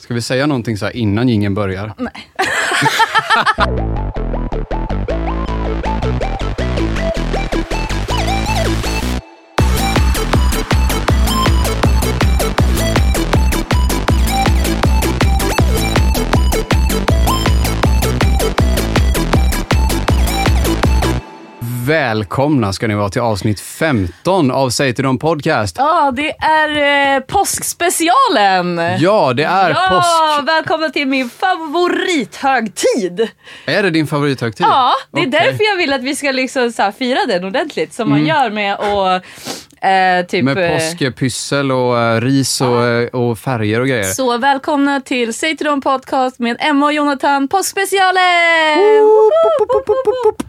Ska vi säga någonting så innan ingen börjar? Nej. Välkomna ska ni vara till avsnitt 15 av Säg till dem podcast. Ja, det är eh, påskspecialen! Ja, det är ja, påsk. välkomna till min favorithögtid. Är det din favorithögtid? Ja, det är Okej. därför jag vill att vi ska liksom så fira den ordentligt som man gör med att eh, typ... Med eh, påskpyssel och eh, ris och, eh, och färger och grejer. Så välkomna till Säg till dem podcast med Emma och Jonathan påskspecialen!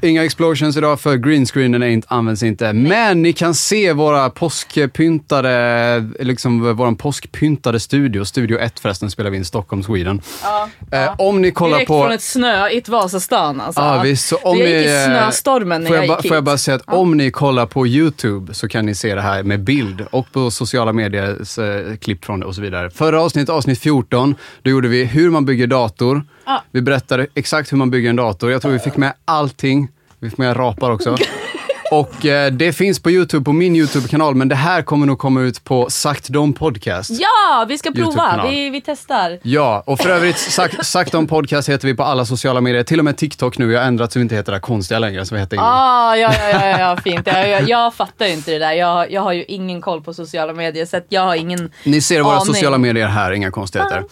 Inga explosions idag för greenscreenen inte, används inte. Men ni kan se våra påskpyntade, liksom våran påskpyntade studio. Studio 1 förresten spelar vi in Stockholm, Sweden. Ja, Eh, om ni kollar Direkt på... från ett snöigt Vasastan alltså. Ja, visst. Så om jag gick ni, i eh, snöstormen när jag, jag, gick får jag hit. bara säga att om ni kollar på YouTube så kan ni se det här med bild och på sociala medier eh, klipp från det och så vidare. Förra avsnittet, avsnitt 14, då gjorde vi hur man bygger dator. Ja. Vi berättade exakt hur man bygger en dator. Jag tror vi fick med allting. Vi fick med rapar också. Och eh, det finns på YouTube, på min YouTube-kanal, men det här kommer nog komma ut på Sagt Dom Podcast. Ja, vi ska prova. Vi, vi testar. Ja, och för övrigt, sagt, sagt om podcast heter vi på alla sociala medier, till och med TikTok nu. Vi har ändrat så vi inte heter det här konstiga längre som vi hette innan. Ah, ja, ja, ja, ja, fint. Jag, jag, jag fattar ju inte det där. Jag, jag har ju ingen koll på sociala medier så jag har ingen Ni ser våra aning. sociala medier här, inga konstigheter.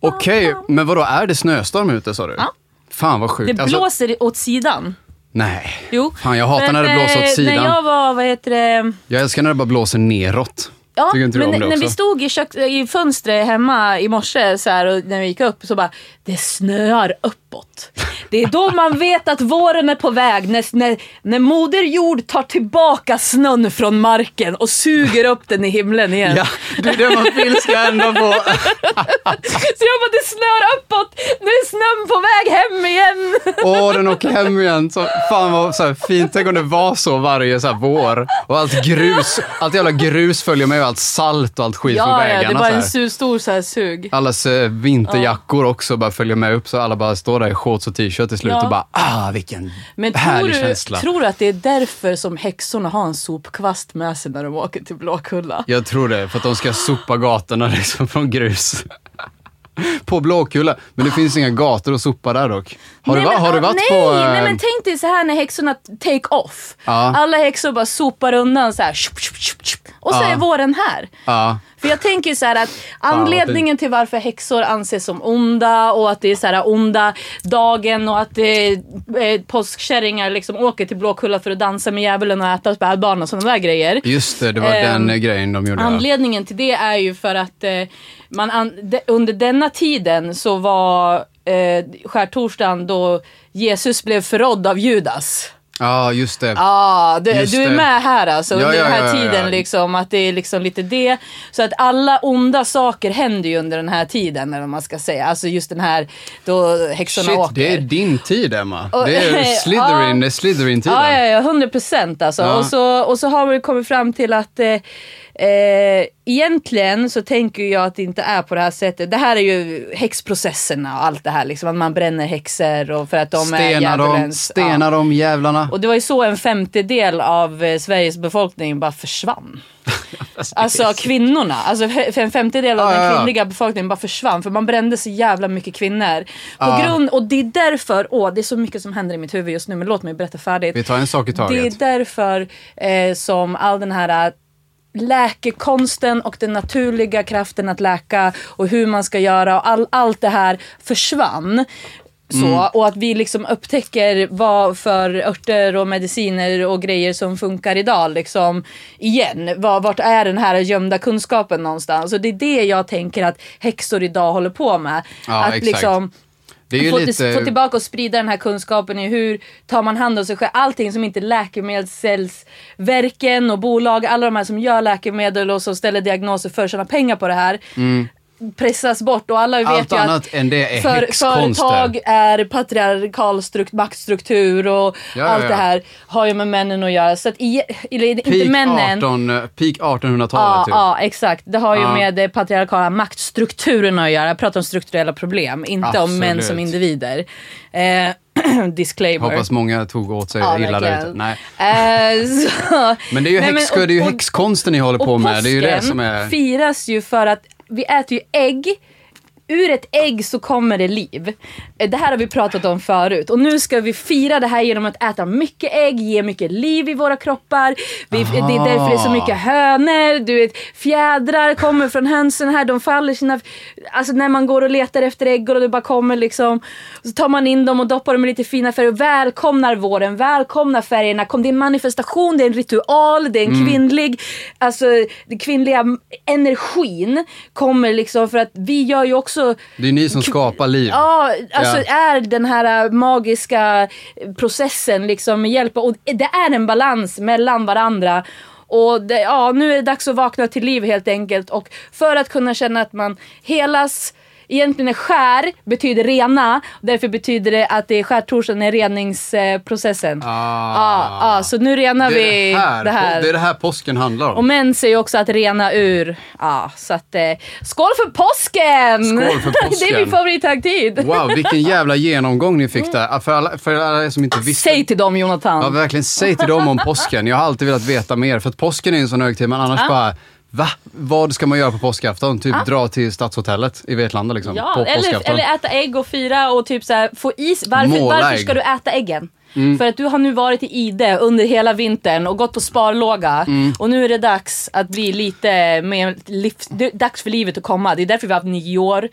Okej, men vadå, är det snöstorm ute sa du? Ja. Fan vad sjukt. Det Alltså, blåser åt sidan. Nej. Jo. Fan, jag hatar när det Men, blåser åt eh, sidan. När jag var, vad heter det? Jag älskar när det bara blåser neråt. Ja, men när också? vi stod i, kök, i fönstret hemma i morse så här, och när vi gick upp så bara, det snöar uppåt. Det är då man vet att våren är på väg, när, när, när Moder Jord tar tillbaka snön från marken och suger upp den i himlen igen. Ja, det är det man vill ska hända på. Så jag bara, det snöar uppåt, nu är snön på väg hem igen. Åh, den åker hem igen. Så, fan vad så här, fint. Tänk om det var så varje så här, vår. Och allt grus, allt jävla grus följer med och allt salt och allt skit på Ja, ja, vägarna. det var så en stor så här sug. Allas eh, vinterjackor också bara följer med upp så alla bara står där i shorts och t-shirt till slut Ja. och bara ah vilken Men tror härlig du, känsla. tror du att det är därför som häxorna har en sopkvast med sig när de åker till Blåkulla? Jag tror det, för att de ska sopa gatorna liksom från grus. På Blåkulla. Men det finns inga gator att sopa där dock. Har, du, Nej, va- men, har du varit nej, på... eh, Nej men tänk dig så här när häxorna take off. Ja. Alla häxor bara sopar undan så här. Och så Ja. är våren här. Ja, För jag tänker så här att anledningen till varför häxor anses som onda och att det är så här onda dagen och att är, eh, påskkärringar liksom åker till Blåkulla för att dansa med djävulen och äta spädbarn och sådana där grejer. just det. Det var Ehm, den eh, grejen de gjorde. Anledningen till det är ju för att eh, man an- de, under denna tiden så var eh, skärtorsdagen då Jesus blev förrådd av Judas. Ja, just det. Ah, du, Just du är det. med här alltså Ja, under ja, den här ja, tiden liksom att det är liksom lite det. Så att alla onda saker händer ju under den här tiden eller vad man ska säga. Alltså just den här då häxorna Shit, åker. det är din tid Emma. Och- Det är Slytherin, det är Slytherin-tiden. Ja, ja, ja, 100 procent alltså. Och, så, och så har vi kommit fram till att eh, eh, egentligen så tänker jag att det inte är på det här sättet. Det här är ju häxprocesserna och allt det här liksom. Att man bränner häxor och för att de är Stena dem, djävulens. stena dem jävlarna. Och det var ju så en femtedel av eh, Sveriges befolkning bara försvann. Alltså kvinnorna, alltså en femtedel av Ja, den ja, ja. kvinnliga befolkningen bara försvann för man brände så jävla mycket kvinnor. På Ja. grund, och det är därför, åh det är så mycket som händer i mitt huvud just nu men låt mig berätta färdigt. Vi tar en sak i Det är taget. därför eh, som all den här läkekonsten och den naturliga kraften att läka och hur man ska göra och all, allt det här försvann. Så, Mm. Och att vi liksom upptäcker vad för örter och mediciner och grejer som funkar idag. Liksom, igen, var, vart är den här gömda kunskapen någonstans? Och det är det jag tänker att häxor idag håller på med. Ja, att exakt. liksom få, lite... få tillbaka och sprida den här kunskapen i hur tar man hand om sig själv. Allting som inte läkemedelsverken och bolag, alla de här som gör läkemedel och som ställer diagnoser för att tjäna pengar på det här. Mm. Pressas bort och alla vet Allt ju att annat än det är för, företag är patriarkal strukt, maktstruktur och Ja, allt ja. det här har ju med männen att göra. Så att i, eller inte Peak, männen. 18, eh, peak 1800-talet Ja, typ. ja, exakt. Det har ju Ja. med det patriarkala maktstrukturen att göra. Jag pratar om strukturella problem, inte om män Absolut. som individer. Eh, disclaimer. Hoppas många tog åt sig Ja, illa där ute. Nej. Eh, Men det är ju, Nej, häx, men- och- det är ju häxkonsten ni håller på med. Det är ju det som är... firas ju för att vi äter ju ägg. Ur ett ägg så kommer det liv. Eh, Det här har vi pratat om förut. Och nu ska vi fira det här genom att äta mycket ägg, ge mycket liv i våra kroppar. Vi, det är därför det är så mycket hönor, du vet, fjädrar kommer från hönsen här. De faller sina... Alltså när man går och letar efter ägg och det bara kommer liksom. Så tar man in dem och doppar dem i lite fina färger och välkomnar våren, välkomnar färgerna. Kom, det är en manifestation, det är en ritual, det är en Mm. kvinnlig, alltså den kvinnliga energin kommer liksom för att vi gör ju också Det är ni som skapar liv. Ja, alltså Ja. är den här äh, magiska processen liksom med hjälp och det är en balans mellan varandra. Och det, ja, nu är det dags att vakna till liv helt enkelt och för att kunna känna att man helas Egentligen är skär betyder rena, därför betyder det att det är skärtorsdagen är reningsprocessen. Ah. Ja, ja, så nu renar det, vi det, här, det här. det är det här påsken handlar Och om. mens är ju också att rena ur. Ja, så att eh, skål för påsken! Skål för det är påsken. min favorithögtid. Wow, vilken jävla genomgång ni fick där. För alla, för alla som inte visste. Säg till dem Jonathan. Ja, verkligen. Säg till dem om påsken. Jag har alltid velat veta mer. För att påsken är en sån högtid, men annars bara... Va? Vad ska man göra på påskafton? Typ dra till Stadshotellet i Vetlanda liksom. Ja, på eller, eller äta ägg och fira och typ så här, få is. Varför, varför ska du äta äggen? Mm. För att du har nu varit i ide under hela vintern och gått på sparlåga. Mm. Och nu är det dags att bli lite mer livs... Dags för livet att komma. Det är därför vi har haft nyår.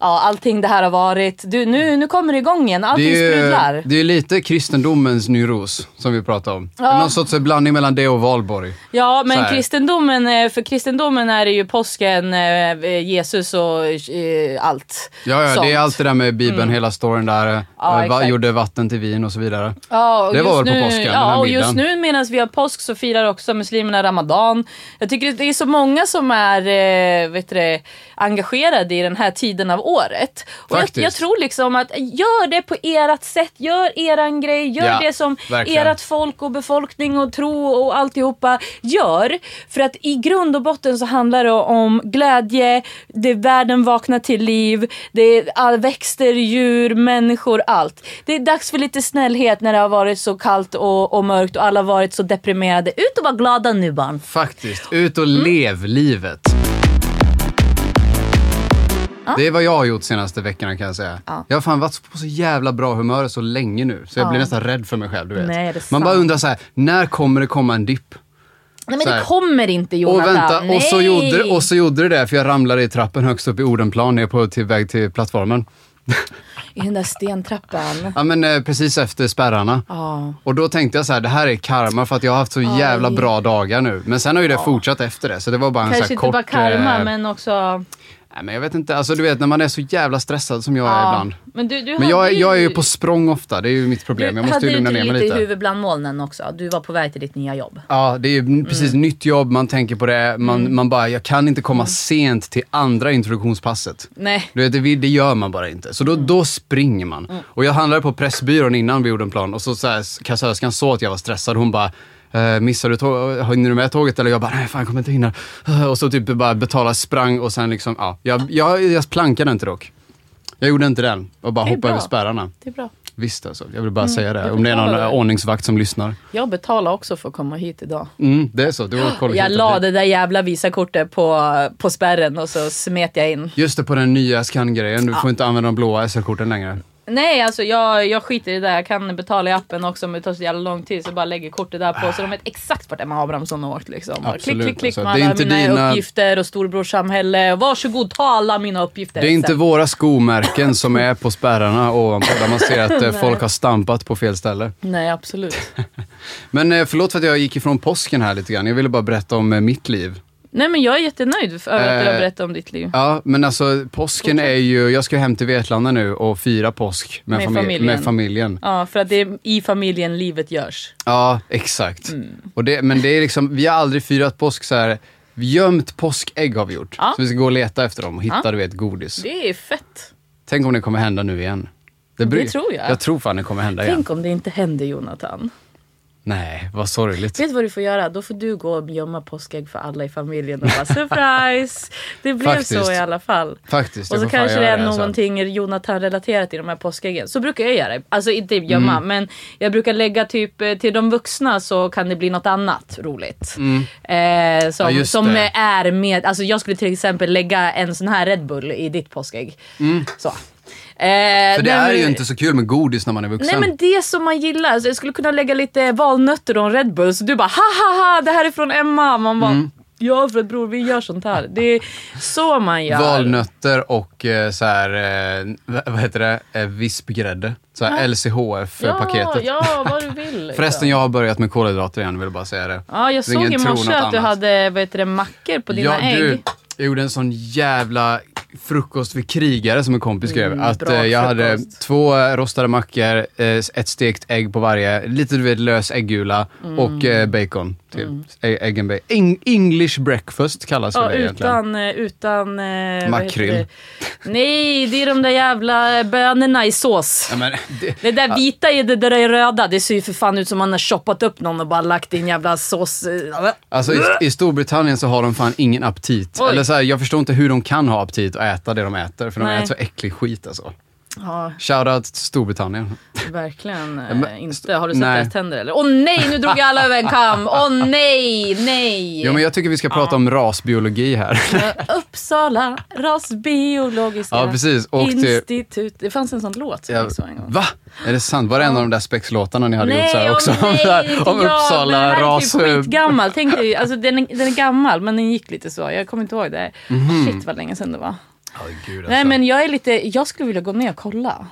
Ja, allting det här har varit. Du, nu, nu kommer det igång igen. Allting Mm. det är, ju, sprudlar. det är lite kristendomens nyros som vi pratar om. Ja. Någon sorts blandning mellan det och valborg. Ja, men kristendomen, eh, för kristendomen är det ju påsken, eh, Jesus och eh, allt Ja, ja det är allt det där med Bibeln, hela storyn där. Mm. Ja, eh, va, gjorde vatten till vin och så vidare. Ja, och Det var just väl på nu, påsken, Ja, och just nu medan vi har påsk så firar också muslimerna ramadan. Jag tycker det är så många som är eh, vet du, engagerade i den här tiden av året. Och jag, jag tror liksom att gör det på ert sätt, gör eran grej, gör Ja, det som verkligen. ert folk och befolkning och tro och alltihopa gör. För att i grund och botten så handlar det om glädje, det är världen vaknar till liv, det är all växter, djur, människor, allt. Det är dags för lite snällhet när det har varit så kallt och, och mörkt och alla har varit så deprimerade. Ut och vara glada nu barn. Faktiskt. Ut och Mm. lev livet. Det är vad jag har gjort senaste veckorna kan jag säga. Ja. Jag har fan varit på så jävla bra humör så länge nu. Så jag Ja. blir nästan rädd för mig själv. Du vet. Nej, Man bara undrar så här, när kommer det komma en dipp? Nej men det kommer inte Och Jonathan. vänta, och så, gjorde, och så gjorde det det för jag ramlade i trappen högst upp i Odenplan ner på till väg till plattformen. I den där stentrappan. Ja men eh, precis efter spärrarna. Ja. Och då tänkte jag så här, det här är karma för att jag har haft så jävla bra dagar nu. Men sen har ju det fortsatt efter det, så det var bara en så Kanske här inte kort... bara karma eh, men också... Nej, men jag vet inte, alltså du vet när man är så jävla stressad som jag är Ja. ibland. Men, du, du Men jag, är- hade jag är ju på språng ofta, det är ju mitt problem. Du Jag måste hade ju lugna ner mig lite i lite. huvudet bland molnen också. Du var på väg till ditt nya jobb. Ja, det är ju precis Mm. nytt jobb, man tänker på det, man, man bara, jag kan inte komma sent till andra introduktionspasset. Nej. Du vet, det, det gör man bara inte. Så då, Mm. då springer man. Och jag handlade på Pressbyrån innan vi gjorde en plan och så, så här, kassörskan såg att jag var stressad. Hon bara, eh, missar du tåg, hinner du med tåget? Eller jag bara, nej fan jag kommer inte hinna. Eh, Och så typ bara betala, sprang och sen liksom, ja. Jag, jag, jag plankade inte dock. Jag gjorde inte den och bara hoppade över spärrarna. Det är bra. Visst alltså, jag vill bara säga det. Om det är någon det. ordningsvakt som lyssnar. Jag betalar också för att komma hit idag. Mm, det är så, kollektivt. Jag la det där jävla visakortet på, på spärren och så smet jag in. Just det, på den nya scan-grejen. Du får inte använda de blåa SL-korten längre. Nej, alltså jag, jag skiter i det där. Jag kan betala i appen också men det tar så jävla lång tid så jag bara lägger kortet där på så de vet exakt vart Emma Abrahamsson har åkt liksom. Absolut, klick, klick, klick alltså. med alla mina dina- uppgifter och storebrorssamhälle. Varsågod, ta alla mina uppgifter. Det är inte sen. våra skomärken som är på spärrarna ovanpå där man ser att eh, folk har stampat på fel ställe. Nej, absolut. Men eh, förlåt för att jag gick ifrån påsken här lite grann. Jag ville bara berätta om eh, mitt liv. Nej men jag är jättenöjd för att du har Eh, berättat om ditt liv. Ja, men alltså påsken är ju, jag ska hem till Vetlanda nu och fira påsk med, Med famil- familjen. med familjen. Ja, för att det är i familjen livet görs. Ja, exakt. Mm. Och det, men det är liksom, vi har aldrig firat påsk så här Gömt påskägg har vi gjort. Ja. Så vi ska gå och leta efter dem och hitta Ja. du vet godis. Det är fett. Tänk om det kommer hända nu igen. bry- tror jag. Jag tror fan det kommer hända igen. Tänk om det inte händer Jonathan. Nej, vad sorgligt. Vet du vad du får göra? Då får du gå och gömma påskägg för alla i familjen och bara surprise! Det blev Faktiskt. så i alla fall. Faktiskt, Och så kanske det är alltså. någonting Jonathan-relaterat i de här påskäggen. Så brukar jag göra. Alltså inte gömma, Mm. men jag brukar lägga typ eh, till de vuxna så kan det bli något annat roligt. Eh, som Ja, som det. är med, alltså jag skulle till exempel lägga en sån här Red Bull i ditt påskägg. Så. Eh. För det är ju inte så kul med godis när man är vuxen. Nej men det som man gillar. Alltså, jag skulle kunna lägga lite valnötter och en Red Bull så du bara ha ha ha det här är från Emma. Man bara Mm. ja för att bror vi gör sånt här. Det är så man gör. Valnötter och eh, så här, eh, vad heter det, eh, vispgrädde. Så här Ja, LCHF-paketet. ja vad du vill. liksom. Förresten, jag har börjat med kolhydrater igen, vill bara säga det. Ja jag Så såg i morse att du annat. hade vad heter det, mackor på dina ja, ägg. Du, jag gjorde en sån jävla frukost för krigare som en kompis skrev. Mm, att eh, jag hade två eh, rostade mackor, eh, ett stekt ägg på varje, lite du vet lös äggula Mm. och eh, bacon till. Ä- Ägg and bacon. Eng- English breakfast kallas Ja, det egentligen. utan, eh, utan eh, Makrill. Nej, det är de där jävla bönorna i sås. Ja, men, det, Det där vita i det där är röda, det ser ju för fan ut som man har choppat upp någon och bara lagt i en jävla sås. eh, Alltså i, i Storbritannien så har de fan ingen aptit. Oj. Eller så här, jag förstår inte hur de kan ha aptit och äta det de äter, för de Nej. äter så äcklig skit alltså. Ja, Shoutout till Storbritannien. verkligen eh, men- inte. Har du sett nej. deras tänder eller? Åh nej, nu drog jag alla över en kam. Åh nej, nej. Jo men jag tycker vi ska prata om rasbiologi här. Eh, Uppsala rasbiologiska Ja, precis. Och till- institut. Det fanns en sån låt som Ja, jag såg en gång. va? Är det sant? Var det en av de där spexlåtarna ni hade gjort så här Nej, också? åh, nej, inte om jag, Uppsala men den ras... är skitgammal. Tänk dig, alltså den är, den är gammal men den gick lite så. Jag kommer inte ihåg det. Shit vad länge sedan det var. Gud, alltså. Nej men jag är lite, jag skulle vilja gå ner och kolla.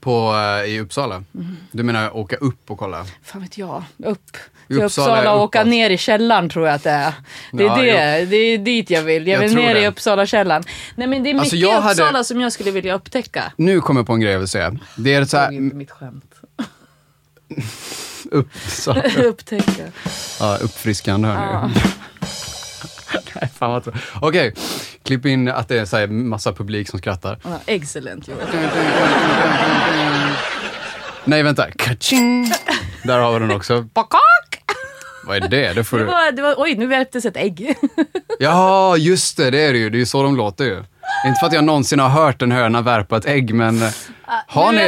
På, eh, I Uppsala? Mm. Du menar åka upp och kolla? Fan vet jag. Upp I till Uppsala Uppsala och åka uppåt. ner i källaren tror jag att det är. Det är, Ja, det. Det är dit jag vill. Jag Jag vill ner det. i Uppsala källaren. Nej men det är mycket Alltså, i jag hade- Uppsala som jag skulle vilja upptäcka. Nu kommer jag på en grej jag vill säga. Det är så här, inte mitt skämt. Uppsala. upptäcka. Ja, uppfriskande hör Ja. Nej, fan vad tråkigt. Okej, klipp in att det är så här massa publik som skrattar. Ja, excellent Joel. Nej, vänta. Kaching! Där har vi den också. Bakak! Vad är det? Det får Det var, det var, oj, nu värptes ett ägg. Ja, just det. Det är det ju. Det är ju så de låter ju. Inte för att jag någonsin har hört en höna värpa ett ägg, men eh, har ni,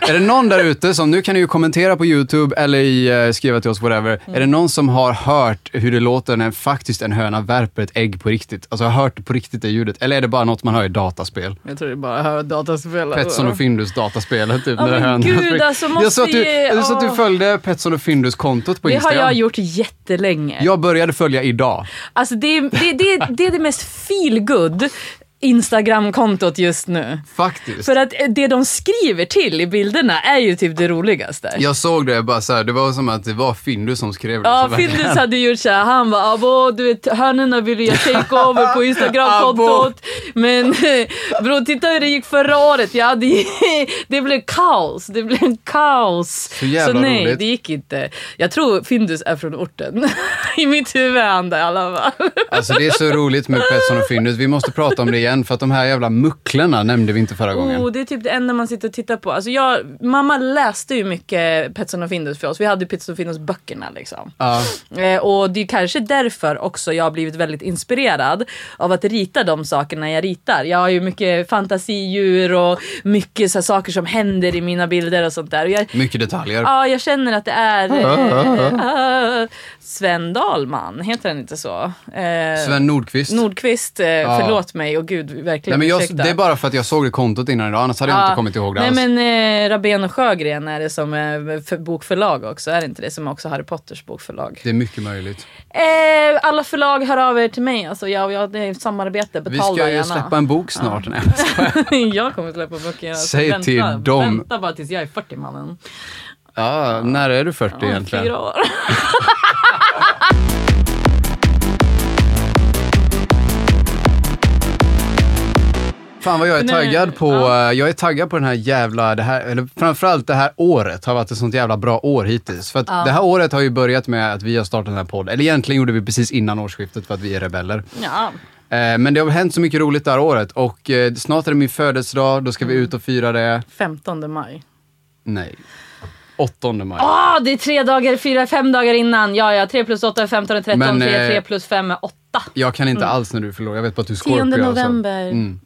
är det någon där ute som, nu kan ni ju kommentera på YouTube eller i, eh, skriva till oss, whatever. Mm. Är det någon som har hört hur det låter när faktiskt en höna värper ett ägg på riktigt? Alltså har hört på riktigt det ljudet? Eller är det bara något man hör i dataspel? Jag tror det bara hör dataspel. Petson och Findus dataspelet, typ. Ja, när men hönan gud, alltså, jag såg att du, måste jag såg att du följde Petson och Findus-kontot på Det har Instagram. jag gjort jättelänge. Jag började följa idag. Alltså det, är- det, det, det är det mest feelgood Instagram-kontot just nu. Faktiskt. För att det de skriver till i bilderna är ju typ det roligaste. Jag såg det, bara så här, det var som att det var Findus som skrev det. Ja, så. Findus hade gjort såhär, han bara abo, du vet hönorna ville jag take over på Instagram-kontot. Men bror, titta hur det gick förra året. Ja, det, det blev kaos. Det blev kaos. Så jävla nej, roligt. det gick inte. Jag tror Findus är från orten. I mitt huvud är han det i alla fall. Alltså det är så roligt med Petson och Findus. Vi måste prata om det igen för att de här jävla mucklorna nämnde vi inte förra gången. Oh, det är typ det enda man sitter och tittar på. Alltså jag, mamma läste ju mycket Petson och Findus för oss. Vi hade Petson och Findus böckerna liksom. Ja, Eh, och det är kanske därför också jag har blivit väldigt inspirerad av att rita de sakerna jag ritar. Jag har ju mycket fantasidjur och mycket så saker som händer i mina bilder och sånt där. Och jag, mycket detaljer. ja, jag känner att det är eh, Sven Dahlman, heter han inte så? Eh, Sven Nordqvist. Nordqvist, eh, förlåt mig och gud verkligen Nej, men jag, ursäkta. det är bara för att jag såg det kontot innan idag, annars hade jag inte kommit ihåg det Nej alls. men eh, Rabén och Sjögren är det som är för bokförlag också, är det inte det? Som också Harry Potters bokförlag. Det är mycket möjligt. Eh, alla förlag hör av er till mig, alltså jag, jag, det är ett samarbete, Vi betala ska ju gärna. släppa en bok snart. Nej, jag kommer släppa böcker. Alltså, Säg vänta, till dem. Vänta bara tills jag är 40 mannen. ja, när är du 40 Om egentligen? Fyra år. Fan vad jag är taggad på, ja. eh, jag är taggad på den här jävla, det här, eller framförallt det här året har varit ett sånt jävla bra år hittills. För att Ja. det här året har ju börjat med att vi har startat den här podden, eller egentligen gjorde vi precis innan årsskiftet för att vi är rebeller. Ja. Eh, Men det har hänt så mycket roligt det här året och eh, snart är det min födelsedag, då ska vi ut och fira det. 15 maj. Nej. 8 maj. Ah, det är tre dagar, fyra, fem dagar innan. Ja, ja, 3 plus 8 är 15 är 13, Men, 3, eh, 3 plus 5 är 8. Jag kan inte alls när du förlorar, jag vet bara att du är 10 Scorpio. alltså. november, Mm.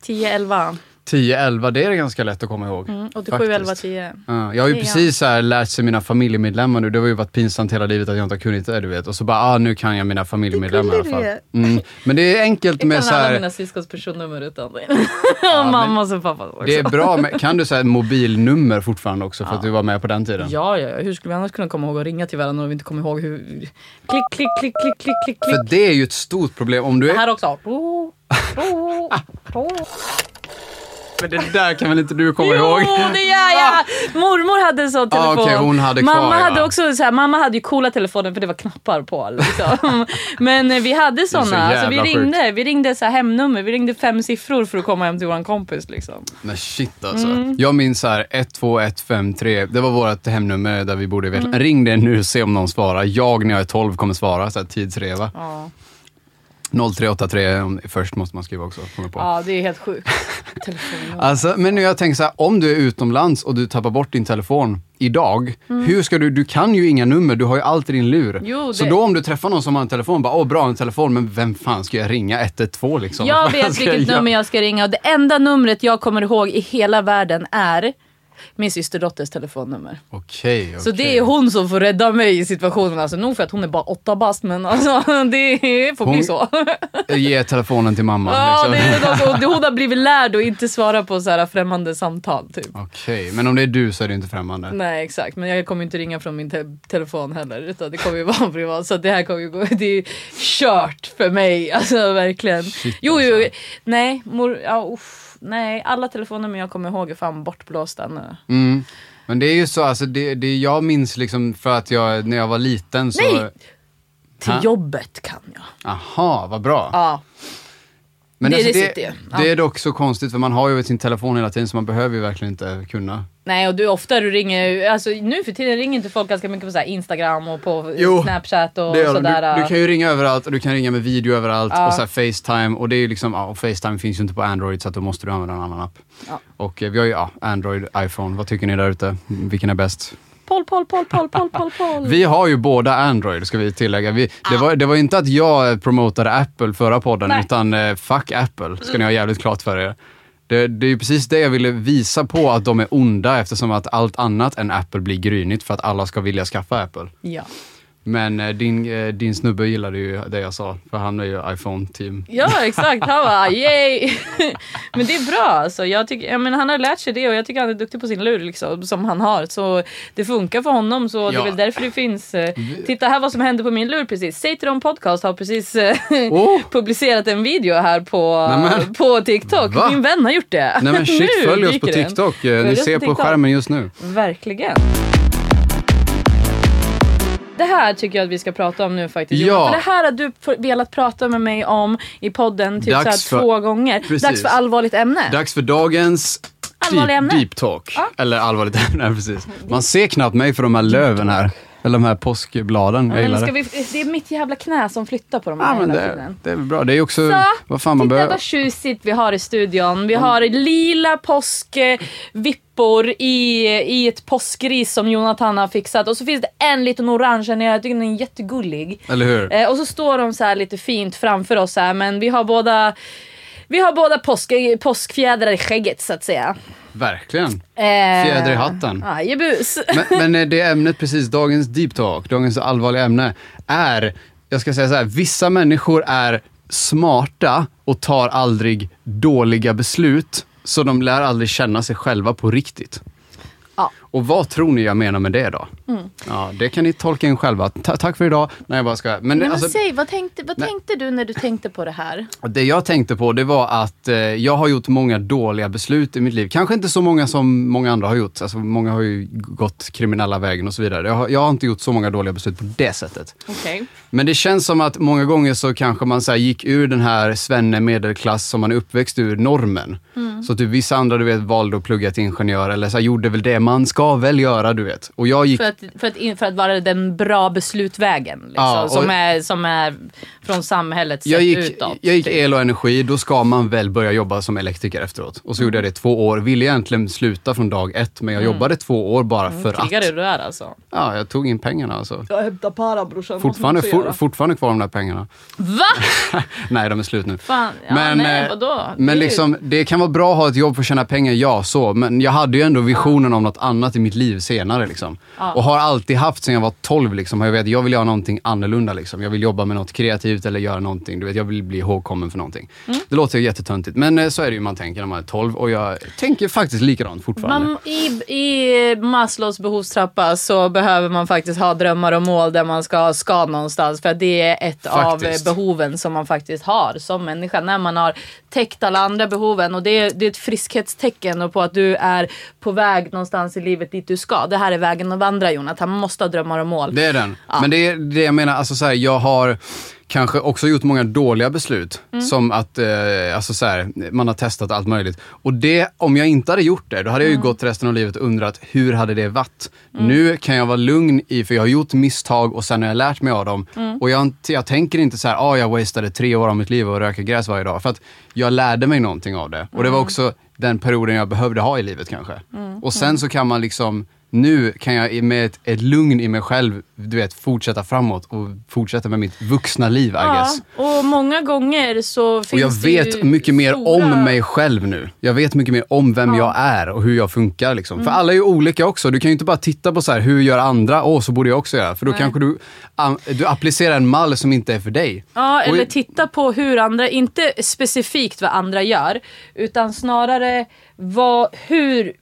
10, 11. 10-11, det är ganska lätt att komma ihåg. Mm, 87, Faktiskt. 11, 10. Ja, jag har ju Det precis så här lärt sig mina familjemedlemmar nu. Det har ju varit pinsamt hela livet att jag inte har kunnat det, du vet. Och så bara, ah, nu kan jag mina familjemedlemmar i alla fall. Det Mm. Men det är enkelt Jag med kan så alla här, mina syskons personnummer utan det. men- och mammas och pappas också. det är bra med, kan du säga mobilnummer fortfarande också för att du var med på den tiden? Ja, ja, ja. Hur skulle vi annars kunna komma ihåg att ringa till varandra om vi inte kommer ihåg hur... Klick, klick, klick, klick, klick, klick, För det är ju ett stort problem om du Det är... här också. Men det där kan väl inte du komma Jo, ihåg? det gör jag! Mormor hade en sån telefon. Ah, okej, hon hade kvar, mamma ja. hade också så här, mamma hade ju coola telefoner för det var knappar på. Liksom. Men eh, vi hade så såna. Alltså, vi ringde, vi ringde så här hemnummer, vi ringde fem siffror för att komma hem till våran kompis. Liksom. Nej shit alltså. Mm. Jag minns så här 12153, det var vårt hemnummer där vi bodde i Mm. Vetlanda. Ring det nu och se om någon svarar. Jag när jag är 12 kommer svara, så här tidsreva. Ja. 0383 om- först måste man skriva också, kommer jag på. ja, det är helt sjukt. Alltså, men nu jag tänker så här, om du är utomlands och du tappar bort din telefon idag, hur ska du, du kan ju inga nummer, du har ju allt i din lur. Mm. Jo, Så det- då om du träffar någon som har en telefon, bara åh bra en telefon, men vem fan ska jag ringa 112 liksom? Jag vet vilket göra? nummer jag ska ringa och det enda numret jag kommer ihåg i hela världen är min systerdotters telefonnummer. Okej, okej. Så det är hon som får rädda mig i situationen. Alltså, nog för att hon är bara åtta bast men alltså, det får bli så. Ge telefonen till mamma. Ja, liksom. det hon har blivit lärd att inte svara på så här främmande samtal. Typ. Okej, men om det är du så är det inte främmande. Nej exakt, men jag kommer inte ringa från min te- telefon heller. Utan det kommer ju vara privat. Så det här kommer ju gå, det är kört för mig. Alltså verkligen. Shit, jo, jo, alltså. nej, mor, ja, uff, nej, alla telefonnummer jag kommer ihåg är fan bortblåsta nu. Mm. Men det är ju så, alltså det, det jag minns liksom för att jag, när jag var liten så... Nej! Till Ha? jobbet kan jag. Aha, vad bra. Ja. Men Det- alltså, det det, det är dock så konstigt för man har ju sin telefon hela tiden så man behöver ju verkligen inte kunna. Nej och du ofta du ringer, alltså nu för tiden ringer inte folk ganska mycket på så Instagram och på Jo, Snapchat och sådär. du, du kan ju ringa överallt och du kan ringa med video överallt Ja. och så här Facetime och det är ju liksom, ja, Facetime finns ju inte på Android så att då måste du använda en annan app. Ja. Och eh, vi har ju ja, Android, iPhone, vad tycker ni där ute? Vilken är bäst? Poll, poll, poll, poll, poll, poll, poll. Vi har ju båda Android ska vi tillägga. Vi, det, var, det var inte att jag eh, promotade Apple förra podden Nej. utan eh, fuck Apple ska ni ha jävligt klart för er. Det, det är ju precis det jag ville visa på att de är onda eftersom att allt annat än Apple blir grynigt för att alla ska vilja skaffa Apple. Ja. Men eh, din, eh, din snubbe gillade ju det jag sa för han är ju iPhone-team. ja exakt, han bara yay. Men det är bra alltså. Jag tycker, jag menar, han har lärt sig det och jag tycker han är duktig på sin lur liksom, som han har. Så det funkar för honom så det Ja. är väl därför det finns. eh, Titta här vad som hände på min lur precis. Säg till dem podcast har precis Oh! publicerat en video här på, Nämen. på TikTok. Va? Min vän har gjort det. Nej men shit, följ oss på. TikTok. Ni ser på på skärmen just nu. Verkligen. Det här tycker jag att vi ska prata om nu faktiskt. Ja. Johan, För det här har du velat prata med mig om i podden typ så Dags här för- två gånger. Precis. Dags för allvarligt ämne. Dags för dagens deep, deep talk. Ja. Eller allvarligt ämne, precis. Man ser knappt mig för de här löven här. Eller de här påskbladen. Jag Men gillar vi, det är mitt jävla knä som flyttar på de här Ja, men hela det, tiden. det är bra. Det är också Så, vad fan man Titta behöver. vad tjusigt vi har i studion. Vi har lila påskvippor i, i ett påskris som Jonathan har fixat. Och så finns det en liten orange här nere. Jag tycker den är jättegullig. Eller hur? Eh, och så står de så här lite fint framför oss här men vi har båda vi har båda påsk, påskfjädrar i skägget så att säga. Verkligen. Eh, Fjäder i hatten. Ajebus. Men, men eh, det ämnet precis, dagens deep talk, dagens allvarliga ämne, är, jag ska säga så här, vissa människor är smarta och tar aldrig dåliga beslut, så de lär aldrig känna sig själva på riktigt. Ja. Och vad tror ni jag menar med det då? Ja, det kan ni tolka in själva. Ta- tack för idag. Nej, jag bara ska. Men, Nej, men alltså, säg, vad tänkte, vad tänkte du när du tänkte på det här? det jag tänkte på det var att eh, jag har gjort många dåliga beslut i mitt liv. Kanske inte så många som många andra har gjort. Alltså, många har ju gått kriminella vägen och så vidare. Jag har, jag har inte gjort så många dåliga beslut på det sättet. Okej. Men det känns som att många gånger så kanske man så här gick ur den här svenne medelklass som man är uppväxt ur, normen. Mm. Så typ vissa andra du vet valde att plugga till ingenjör eller så här, gjorde väl det man ska väl göra du vet. Och jag gick För att, för, att, in- för att vara den bra beslutvägen. Liksom, Ja, som, är, som är från samhället sett jag gick, utåt. jag gick typ. el och energi, då ska man väl börja jobba som elektriker efteråt. Och så gjorde jag det två år. Ville egentligen sluta från dag ett, men jag jobbade två år bara för att. Krigare du är alltså. Ja, jag tog in pengarna alltså. Jag hämtar para brorsan. Fortfarande, for, fortfarande kvar de där pengarna. Va? Nej, de är slut nu. Fan, ja, nej, eh, vadå? men liksom, det kan vara bra att ha ett jobb för att tjäna pengar, ja så. Men jag hade ju ändå visionen om något annat i mitt liv senare. Liksom. Ja. Och har alltid haft sen jag var 12. Liksom. Jag, vet, jag vill göra någonting annorlunda. Liksom. Jag vill jobba med något kreativt eller göra någonting. Du vet, jag vill bli ihågkommen för någonting. Mm. Det låter ju jättetöntigt, men eh, så är det ju man tänker när man är 12. Och jag tänker faktiskt likadant fortfarande. Man, i, I Maslows behovstrappa så behöver man faktiskt ha drömmar och mål där man ska, ska någonstans. För att det är ett Faktiskt. av behoven som man faktiskt har som människa. När man har täckt alla andra behoven. Och det är, det är ett friskhetstecken och på att du är på väg någonstans i livet dit du ska. Det här är vägen att vandra Jonathan. Man måste ha drömmar och mål. Det är den. Ja. Men det är det jag menar, alltså så här, jag har kanske också gjort många dåliga beslut. Mm. Som att eh, alltså så här, man har testat allt möjligt. Och det, om jag inte hade gjort det, då hade jag ju Mm. gått resten av livet och undrat hur hade det varit? Nu kan jag vara lugn i, för jag har gjort misstag och sen har jag lärt mig av dem. Mm. Och jag, jag tänker inte så här, ah, jag wastade tre år av mitt liv och röka gräs varje dag. För att jag lärde mig någonting av det. Och det var också den perioden jag behövde ha i livet kanske. Och sen så kan man liksom nu kan jag med ett, ett lugn i mig själv, du vet, fortsätta framåt och fortsätta med mitt vuxna liv, I Ja, guess. och många gånger så finns Och jag det vet mycket mer stora... om mig själv nu. Jag vet mycket mer om vem jag är och hur jag funkar. Liksom. Mm. För alla är ju olika också. Du kan ju inte bara titta på så här, hur gör andra? Åh, så borde jag också göra. För då Nej. kanske du, du applicerar en mall som inte är för dig. Ja, Och eller i- titta på hur andra, inte specifikt vad andra gör, utan snarare vad, hur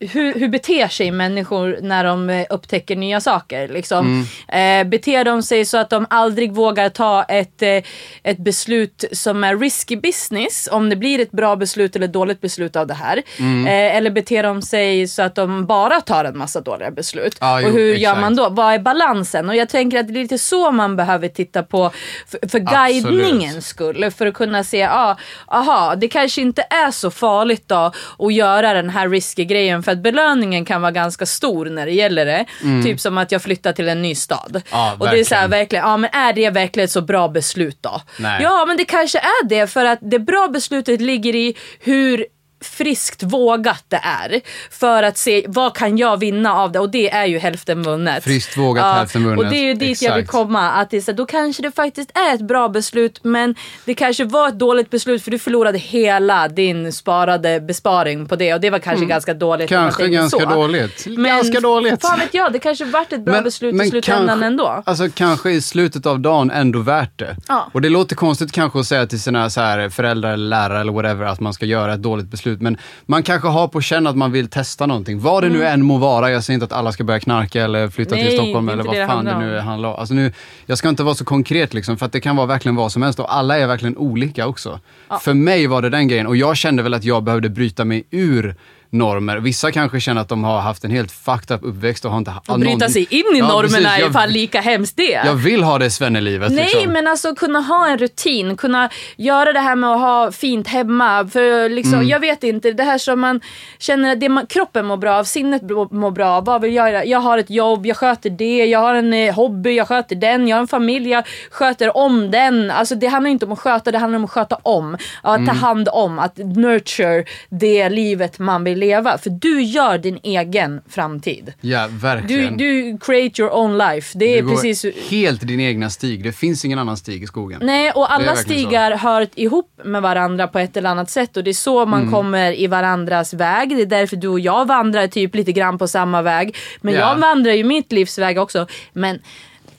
hur, hur beter sig människor när de eh, upptäcker nya saker? Liksom? Mm. Eh, beter de sig så att de aldrig vågar ta ett, eh, ett beslut som är risky business, om det blir ett bra beslut eller dåligt beslut av det här? Mm. Eh, eller beter de sig så att de bara tar en massa dåliga beslut? Jo, och hur gör exakt. man då? Vad är balansen? Och jag tänker att det är lite så man behöver titta på för, för guidningens skull. För att kunna se, ah, aha, det kanske inte är så farligt då att göra den här risky grejen för att belöningen kan vara ganska stor när det gäller det. Typ som att jag flyttar till en ny stad. Mm. Ja, och det är så här, verkligen. verkligen, ja men är det verkligen ett så bra beslut då? Nej. Ja men det kanske är det för att det bra beslutet ligger i hur friskt vågat det är. För att se vad kan jag vinna av det och det är ju hälften vunnet. Friskt vågat, hälften vunnet. Och det är ju dit jag vill Exakt. komma. Att det är så, då kanske det faktiskt är ett bra beslut men det kanske var ett dåligt beslut för du förlorade hela din sparade besparing på det och det var kanske ganska dåligt. Mm. Kanske ganska så. dåligt. Men ganska dåligt. Fan vet jag, det kanske vart ett bra beslut i slutändan kanske, ändå. Alltså kanske i slutet av dagen ändå värt det. Ja. Och det låter konstigt kanske att säga till sina så här föräldrar eller lärare eller whatever att man ska göra ett dåligt beslut. Men man kanske har på känn att man vill testa någonting. Vad det nu än må vara. Jag säger inte att alla ska börja knarka eller flytta Mm. Nej, till Stockholm eller vad det fan det nu handlar om. Alltså nu, jag ska inte vara så konkret liksom för att det kan vara verkligen vad som helst och alla är verkligen olika också. För mig var det den grejen och jag kände väl att jag behövde bryta mig ur normer. Vissa kanske känner att de har haft en helt fucked up uppväxt och har inte Att bryta sig in i Ja, normerna precis. är Jag- fan lika hemskt det. jag vill ha det svennelivet. Nej, liksom. men alltså kunna ha en rutin, kunna göra det här med att ha fint hemma. För liksom, Mm. jag vet inte, det här som man känner att det man, kroppen mår bra av, sinnet mår mår bra av. Vad vill jag göra? Jag har ett jobb, jag sköter det, jag har en eh, hobby, jag sköter den, jag har en familj, jag sköter om den. Alltså det handlar inte om att sköta, det handlar om att sköta om. Att Mm. ta hand om, att nurture det livet man vill leva. För du gör din egen framtid. Ja, Du, verkligen. du create your own life. Det är Du går precis helt din egna stig. Det finns ingen annan stig i skogen. Nej, och alla verkligen så. stigar hör ihop med varandra på ett eller annat sätt och det är så man Mm. kommer i varandras väg. Det är därför du och jag vandrar typ lite grann på samma väg. Men Ja. jag vandrar ju mitt livs väg också. Men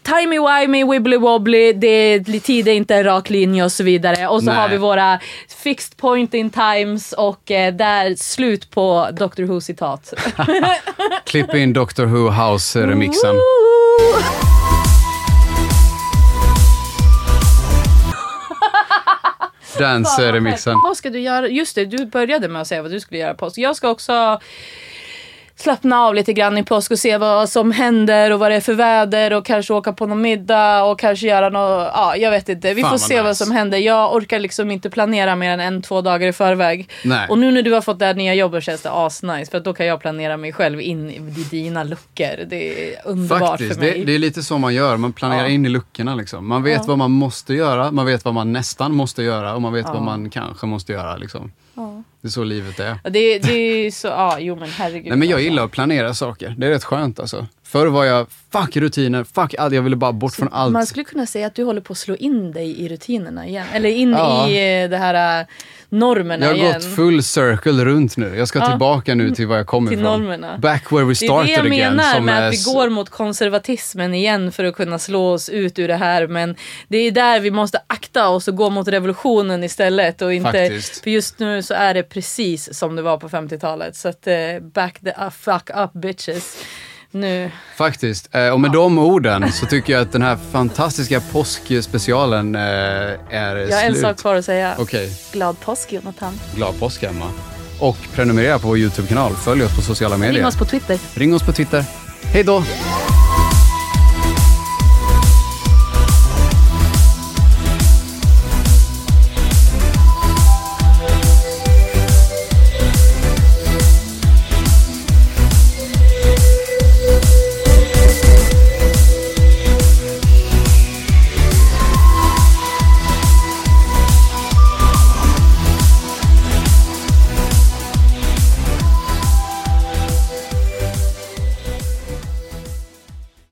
timey-wimey, wibbly-wobbly, det är, tid är inte en rak linje och så vidare. Och så Nej. har vi våra fixed point in times och eh, där slut på Doctor Who-citat. Klipp in Doctor Who House-remixen. Woo! Dance-remixen. Vad ska du göra? Just det, du började med att säga vad du skulle göra påsk. Jag ska också slappna av lite grann i påsk och se vad som händer och vad det är för väder och kanske åka på någon middag och kanske göra något, ja jag vet inte. Vi Fan, får vad se vad nice. som händer. Jag orkar liksom inte planera mer än en, två dagar i förväg. Nej. Och nu när du har fått det här nya jobbet känns det asnice för att då kan jag planera mig själv in i dina luckor. Det är underbart Faktiskt, för mig. det, det är lite så man gör. Man planerar Ja. in i luckorna. Liksom. Man vet Ja. vad man måste göra, man vet vad man nästan måste göra och man vet Ja. vad man kanske måste göra. Liksom. Ja. Det är så livet är. Det, det är så, ja jo men herregud. Nej, men jag alltså. gillar att planera saker. Det är rätt skönt alltså. Förr var jag, fuck rutiner, fuck allt. Jag ville bara bort från allt. Man skulle kunna säga att du håller på att slå in dig i rutinerna igen. Eller in Ja. i eh, det här äh, normerna Jag har igen. gått full circle runt nu. Jag ska Ja. tillbaka nu till var jag kommer Till ifrån. normerna. Back where we Det är started det jag again. menar som med är att vi går mot konservatismen igen för att kunna slå oss ut ur det här. Men det är där vi måste akta oss och gå mot revolutionen istället. Och inte, Faktiskt. för just nu så är det precis som det var på 50-talet. Så att eh, back the uh, fuck up bitches. Nu. Faktiskt. Eh, och med de orden så tycker jag att den här fantastiska påskspecialen eh, är Jag har en slut. sak kvar att säga. Okej, Glad påsk Jonathan. glad påsk Emma. Och prenumerera på vår YouTube-kanal. Följ oss på sociala medier. Ring oss på Twitter. Ring oss på Twitter. Hej då!